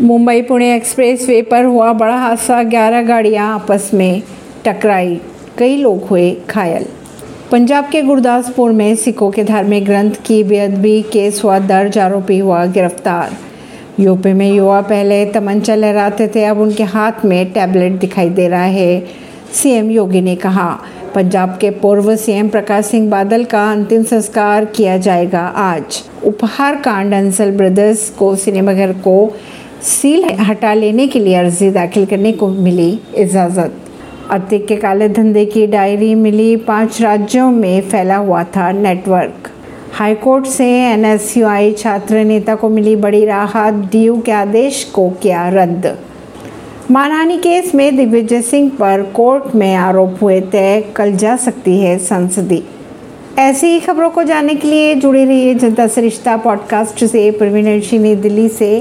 Mumbai Pune express way पर हुआ बड़ा हादसा। 11 गाड़ियाँ आपस में टकराई। कई लोग हुए घायल। पंजाब के गुरदासपुर में सिखों के धार्मिक ग्रंथ की बेअदबी केस हुआ, दर्ज आरोपी हुआ गिरफ़्तार। यूपी में युवा पहले तमंचा लहराते थे, अब उनके हाथ में टैबलेट दिखाई दे रहा है, सीएम योगी ने कहा। पंजाब के पूर्व सीएम प्रकाश सिंह बादल का अंतिम संस्कार किया जाएगा आज। उपहार कांड, अंसल ब्रदर्स को सिनेमाघर को सील हटा लेने के लिए अर्जी दाखिल करने को मिली इजाज़त। अतिक के काले धंधे की डायरी मिली, पाँच राज्यों में फैला हुआ था नेटवर्क। हाईकोर्ट से एनएसयूआई छात्र नेता को मिली बड़ी राहत, डीयू के आदेश को किया रद्द। मानहानि केस में दिग्विजय सिंह पर कोर्ट में आरोप हुए, तय कल जा सकती है संसदी। ऐसी ही खबरों को जानने के लिए जुड़े रहिए जनता सरिश्ता पॉडकास्ट से। प्रवीण दिल्ली से।